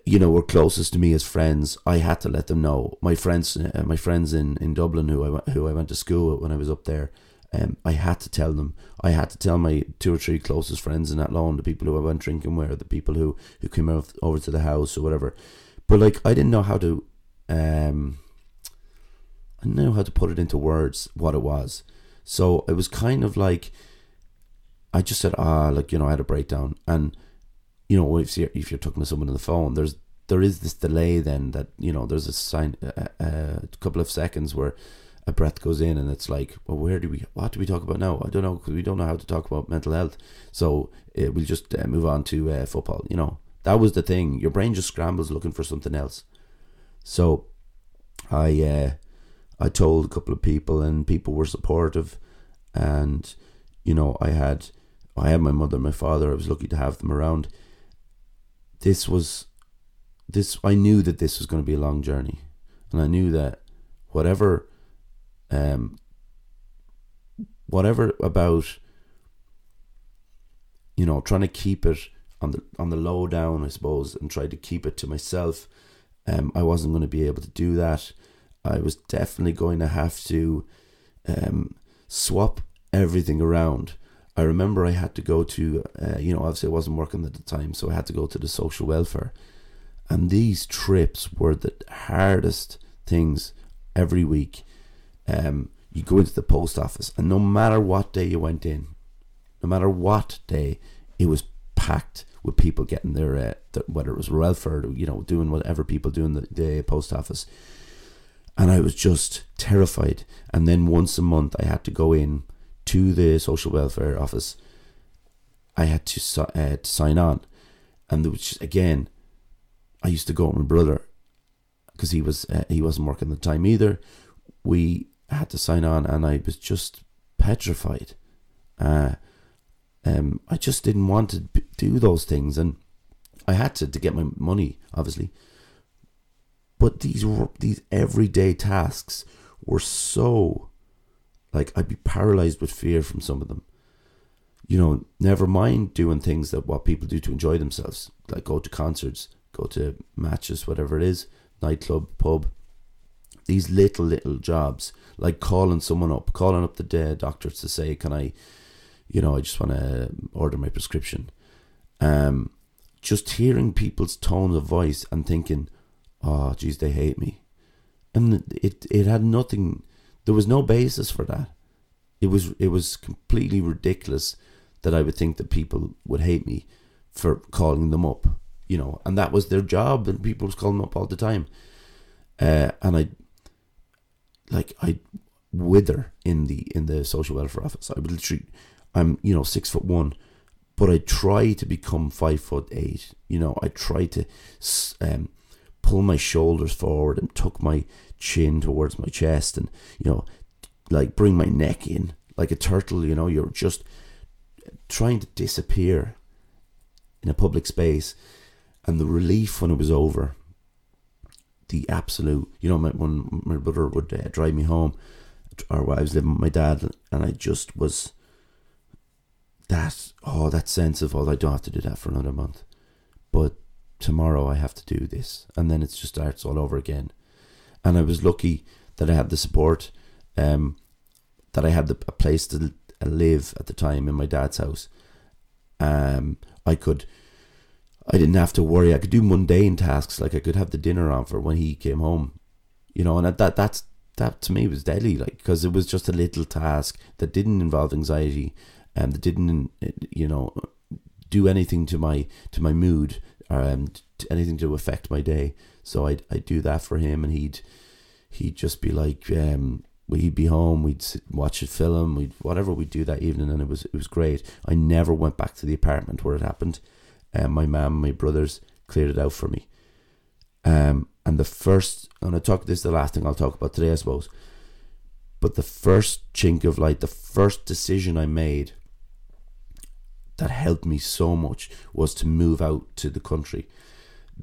you know, were closest to me as friends, I had to let them know. My friends, uh, my friends in, in Dublin, who I who I went to school with when I was up there, um, I had to tell them. I had to tell my two or three closest friends in Athlone, the people who I went drinking with, the people who who came over to the house or whatever. But like, I didn't know how to, um, I know how to put it into words what it was. So it was kind of like, I just said, ah, like you know, I had a breakdown, and you know, if you're, if you're talking to someone on the phone, there's there is this delay then that you know there's a sign a, a couple of seconds where a breath goes in and it's like well where do we what do we talk about now? I don't know because we don't know how to talk about mental health. So uh, we'll just uh, move on to uh, football you know? That was the thing. Your brain just scrambles looking for something else. So i uh, i told a couple of people and people were supportive and you know i had i had my mother my father i was lucky to have them around. This was this I knew that this was going to be a long journey, and I knew that whatever, um, whatever about, you know, trying to keep it on the on the low down, I suppose, and try to keep it to myself, um, I wasn't going to be able to do that. I was definitely going to have to, um, swap everything around I remember I had to go to, uh, you know, obviously I wasn't working at the time, so I had to go to the social welfare. And these trips were the hardest things every week. Um, you go into the post office, and no matter what day you went in, no matter what day, it was packed with people getting their, uh, whether it was welfare, you know, doing whatever people do in the, the post office. And I was just terrified. And then once a month, I had to go in to the social welfare office, I had to, uh, to sign on, and which again, I used to go with my brother because he was uh, he wasn't working the time either. We had to sign on, and I was just petrified. Uh, um, I just didn't want to do those things, and I had to to get my money, obviously. But these these everyday tasks were so like I'd be paralyzed with fear from some of them. You know, never mind doing things that what people do to enjoy themselves, like go to concerts, go to matches, whatever it is, nightclub, pub. These little little jobs, like calling someone up, calling up the doctors to say, "Can I, you know, I just want to order my prescription." Um, just hearing people's tone of voice and thinking, "Oh, geez, they hate me," and it it had nothing there was no basis for that. It was it was completely ridiculous that I would think that people would hate me for calling them up, you know, and that was their job, and people was calling them up all the time. Uh, and I, like, I wither in the in the social welfare office. I would literally, I'm you know six foot one, but I try to become five foot eight. You know, I try to um, pull my shoulders forward and tuck my chin towards my chest and, you know, like bring my neck in like a turtle, you know, you're just trying to disappear in a public space. And the relief when it was over, the absolute, you know, my, when my brother would uh, drive me home, or I was living with my dad, and I just was that, oh, that sense of, oh, I don't have to do that for another month. But tomorrow I have to do this. And then it just starts all over again and I was lucky that I had the support, um, that I had the, a place to live at the time in my dad's house. Um, I could, I didn't have to worry. I could do mundane tasks like I could have the dinner on for when he came home, you know. And that that's that to me was deadly, like because it was just a little task that didn't involve anxiety, and that didn't, you know, do anything to my to my mood, um, anything to affect my day. So I'd, I'd do that for him and he'd he'd just be like um, we'd be home we'd sit, watch a film we'd whatever we'd do that evening and it was it was great I never went back to the apartment where it happened and um, my mum my brothers cleared it out for me. Um, and the first and I talk this is the last thing I'll talk about today I suppose. But the first chink of light the first decision I made that helped me so much was to move out to the country.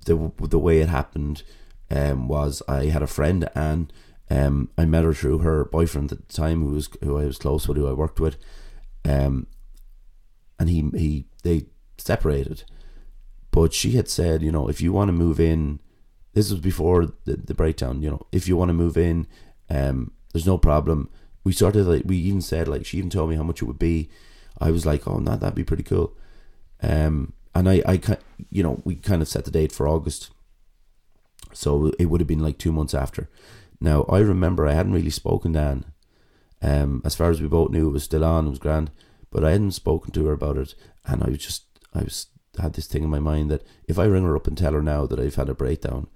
The the way it happened um, was I had a friend and um, I met her through her boyfriend at the time who was who I was close with, who I worked with, um, and he he they separated, But she had said, you know, if you want to move in, this was before the, the breakdown. You know, if you want to move in, um, there's no problem. We started like we even said like she even told me how much it would be. I was like, oh, that that'd be pretty cool. Um, and I, I, you know, we kind of set the date for August, so it would have been like two months after. Now I remember I hadn't really spoken to Anne. Um, as far as we both knew, it was still on. It was grand, but I hadn't spoken to her about it, and I was just, I was had this thing in my mind that if I ring her up and tell her now that I've had a breakdown,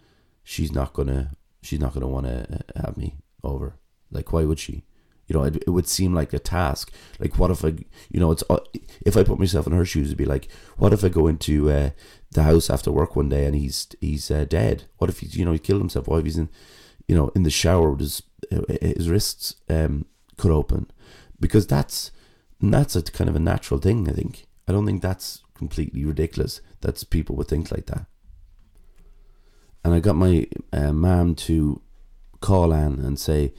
she's not gonna, she's not gonna want to uh, have me over. Like, why would she? You know, it, it would seem like a task. Like, what if I, you know, it's uh, if I put myself in her shoes, it'd be like, what if I go into uh, the house after work one day and he's he's uh, dead? What if he's, you know, he killed himself? What if he's in, you know, in the shower with his uh, his wrists um, cut open? Because that's that's a kind of a natural thing. I think. I don't think that's completely ridiculous. That people would think like that. And I got my uh, mom to call Anne and say,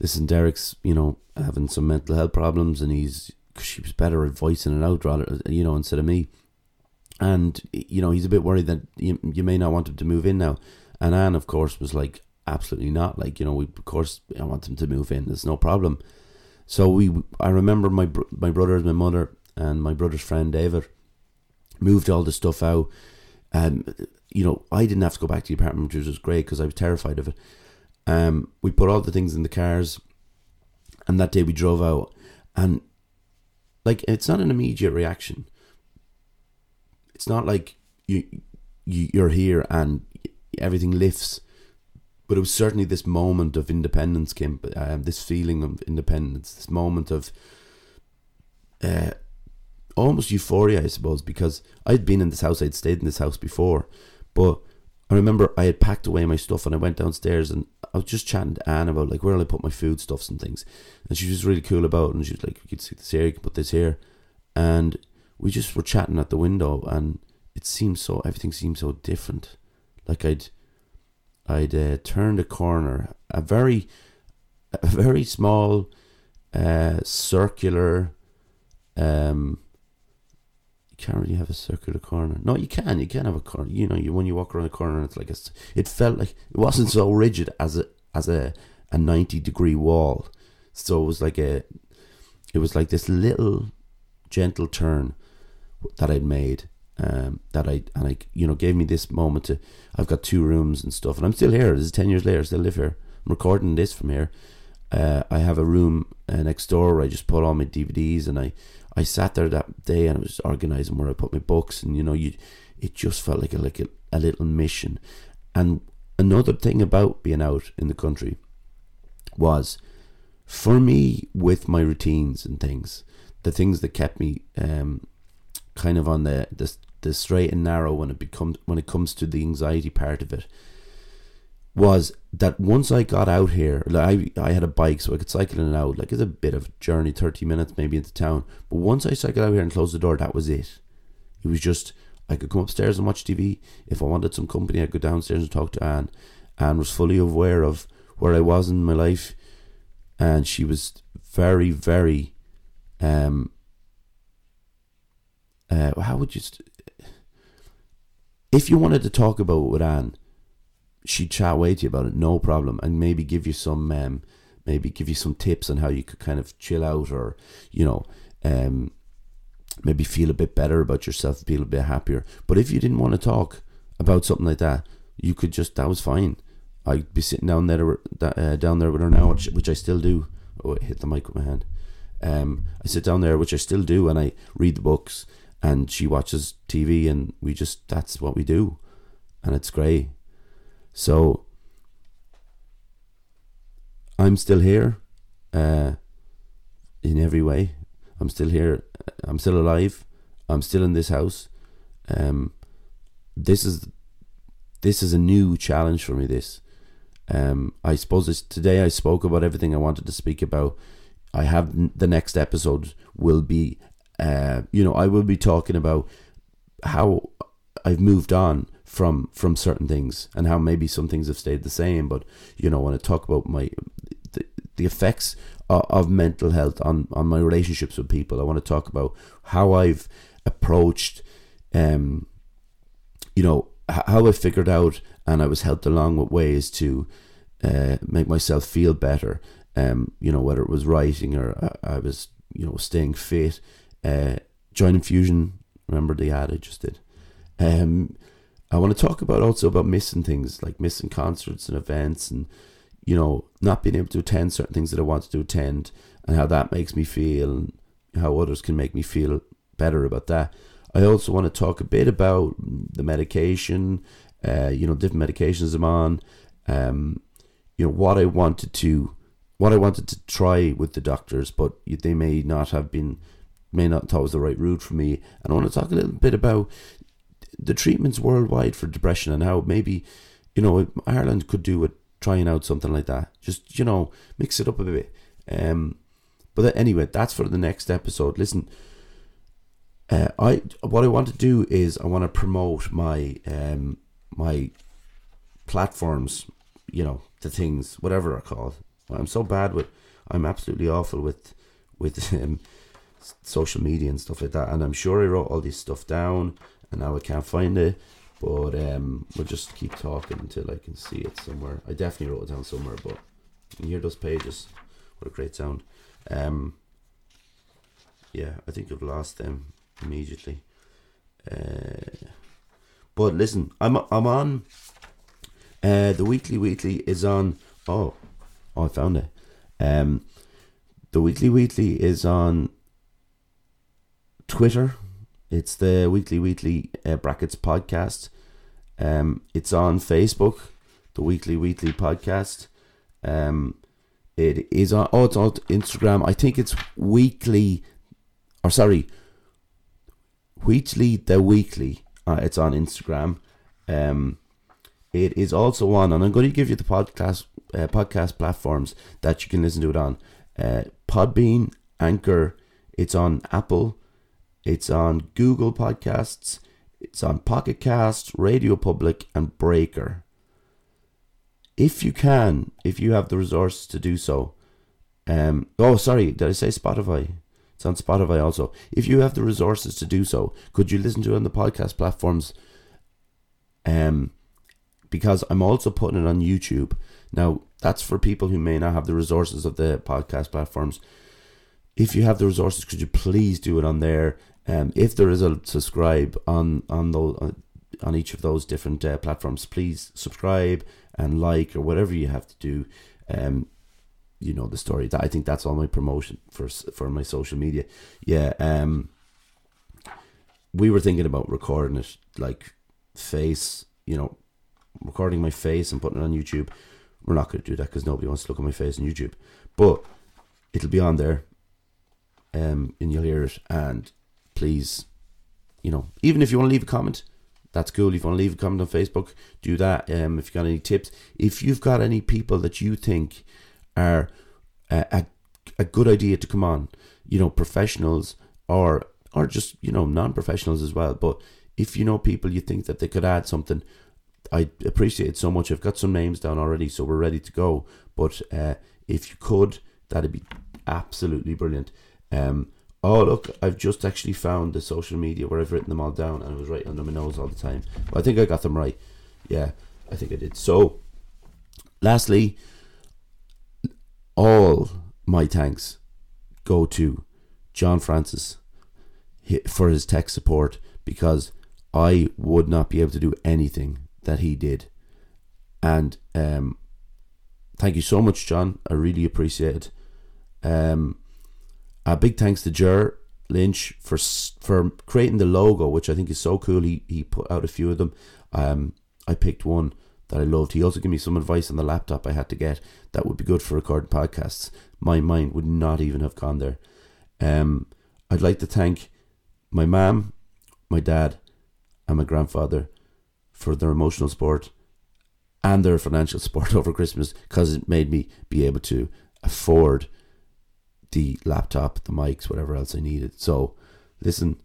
listen, Derek's, you know, having some mental health problems and he's, she was better at voicing it out rather, you know, instead of me. And, you know, he's a bit worried that you, you may not want him to move in now. And Anne, of course, was like, absolutely not. Like, you know, we, of course, I want him to move in. There's no problem. So we, I remember my, my brothers, my mother, and my brother's friend David moved all the stuff out. Um, you know, I didn't have to go back to the apartment, which was great because I was terrified of it. Um, we put all the things in the cars, and that day we drove out, and like it's not an immediate reaction. It's not like you, you you're here and everything lifts, but it was certainly this moment of independence, Kim. Um, this feeling of independence, this moment of uh, almost euphoria, I suppose, because I'd been in this house, I'd stayed in this house before, but I remember I had packed away my stuff and I went downstairs and I was just chatting to Anne about like where I put my foodstuffs and things, and she was really cool about it. And she was like, "You can see this here, you can put this here," and we just were chatting at the window, and it seemed so everything seemed so different. Like I'd I'd uh, turned a corner, a very a very small uh, circular um can't really have a circular corner. No, you can. You can have a corner. You know, you when you walk around a corner, it's like a, it felt like it wasn't so rigid as a as a a ninety degree wall. So it was like a, it was like this little gentle turn that I'd made. Um, that I and I you know gave me this moment to. I've got two rooms and stuff, and I'm still here. This is ten years later. I still live here. I'm recording this from here. Uh, I have a room uh, next door where I just put all my DVDs and I I sat there that day and I was organizing where I put my books, and you know, you it just felt like a like a, a little mission. And another thing about being out in the country was, for me, with my routines and things, the things that kept me um, kind of on the, the the straight and narrow when it becomes when it comes to the anxiety part of it was that once I got out here, like I, I had a bike so I could cycle in and out. Like it's a bit of a journey, 30 minutes maybe into town. But once I cycled out here and closed the door, that was it. It was just, I could come upstairs and watch TV. If I wanted some company, I'd go downstairs and talk to Anne. Anne was fully aware of where I was in my life. And she was very, very, um, uh, how would you, st- if you wanted to talk about it with Anne, she'd chat away to you about it, no problem, and maybe give you some, um, maybe give you some tips on how you could kind of chill out, or you know, um, maybe feel a bit better about yourself, feel a bit happier. But if you didn't want to talk about something like that, you could just that was fine. I'd be sitting down there, uh, down there with her now, which, which I still do. Oh, I hit the mic with my hand. Um, I sit down there, which I still do, and I read the books, and she watches TV, and we just that's what we do, and it's great. So I'm still here uh, in every way. I'm still here. I'm still alive. I'm still in this house. Um, this is this is a new challenge for me. This, um, I suppose today I spoke about everything I wanted to speak about. I have the next episode will be, uh, you know, I will be talking about how I've moved on from from certain things and how maybe some things have stayed the same but you know when i talk about my the, the effects of, of mental health on on my relationships with people i want to talk about how i've approached um you know, how I figured out and I was helped along with ways to uh, make myself feel better. Um, you know, whether it was writing or I, I was, you know, staying fit. Uh, Join Fusion, remember the ad I just did. Um, I want to talk about also about missing things like missing concerts and events and you know not being able to attend certain things that I wanted to attend and how that makes me feel and how others can make me feel better about that. I also want to talk a bit about the medication, uh, you know, different medications I'm on, um, you know, what I wanted to, what I wanted to try with the doctors, but they may not have been, may not thought was the right route for me. And I want to talk a little bit about the treatments worldwide for depression and how maybe, you know, Ireland could do with trying out something like that. Just you know, mix it up a bit. Um, but anyway, that's for the next episode. Listen, uh, I what I want to do is I want to promote my um my platforms. You know, the things whatever they're called. I'm so bad with. I'm absolutely awful with with um, social media and stuff like that. And I'm sure I wrote all this stuff down and now I can't find it. But um, we'll just keep talking until I can see it somewhere. I definitely wrote it down somewhere, but you hear those pages. What a great sound. Um, yeah, I think I've lost them immediately. Uh, but listen, I'm I'm on. Uh, the weekly Wheatley is on. Oh, oh, I found it. Um, the weekly Wheatley is on Twitter it's the Weekly Wheatley uh, Brackets podcast. Um, it's on Facebook, the Weekly Wheatley podcast. Um, it is on. Oh, it's on Instagram. I think it's weekly, or sorry, Wheatley the Weekly. Uh, it's on Instagram. Um, it is also on, and I'm going to give you the podcast uh, podcast platforms that you can listen to it on. Uh, Podbean, Anchor. It's on Apple, it's on Google Podcasts, it's on Pocket Cast, Radio Public, and Breaker. If you can, if you have the resources to do so, um, oh, sorry, did I say Spotify? It's on Spotify also. If you have the resources to do so, could you listen to it on the podcast platforms? Um, because I'm also putting it on YouTube. Now, that's for people who may not have the resources of the podcast platforms. If you have the resources, could you please do it on there? Um, if there is a subscribe on on those uh, on each of those different uh, platforms, please subscribe and like or whatever you have to do. Um, you know the story. That I think that's all my promotion for for my social media. Yeah. Um, we were thinking about recording it like face. You know, recording my face and putting it on YouTube. We're not going to do that because nobody wants to look at my face on YouTube. But it'll be on there, um, and you'll hear it. And please, you know, even if you want to leave a comment, that's cool. If you want to leave a comment on Facebook, do that. Um, if you've got any tips, if you've got any people that you think are a, a, a good idea to come on, you know, professionals or or just you know non-professionals as well. But if you know people you think that they could add something, I appreciate it so much. I've got some names down already, so we're ready to go. But uh, if you could, that'd be absolutely brilliant. Um, Oh look, I've just actually found the social media where I've written them all down, and it was right under my nose all the time. But I think I got them right. Yeah, I think I did. So, lastly, all my thanks go to John Francis for his tech support because I would not be able to do anything that he did. And um, thank you so much, John. I really appreciate it. Um, a big thanks to Jer Lynch for for creating the logo, which I think is so cool. He he put out a few of them. Um, I picked one that I loved. He also gave me some advice on the laptop I had to get that would be good for recording podcasts. My mind would not even have gone there. Um, I'd like to thank my mom, my dad, and my grandfather for their emotional support and their financial support over Christmas because it made me be able to afford the laptop, the mics, whatever else I needed. So, listen,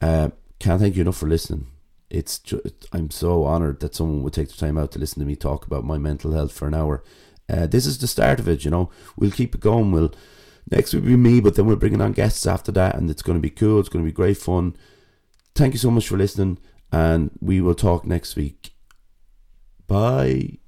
uh, can't thank you enough for listening. It's just, I'm so honored that someone would take the time out to listen to me talk about my mental health for an hour. Uh, this is the start of it, you know. We'll keep it going. We'll next will be me, but then we're bringing on guests after that, and it's going to be cool. It's going to be great fun. Thank you so much for listening, and we will talk next week. Bye.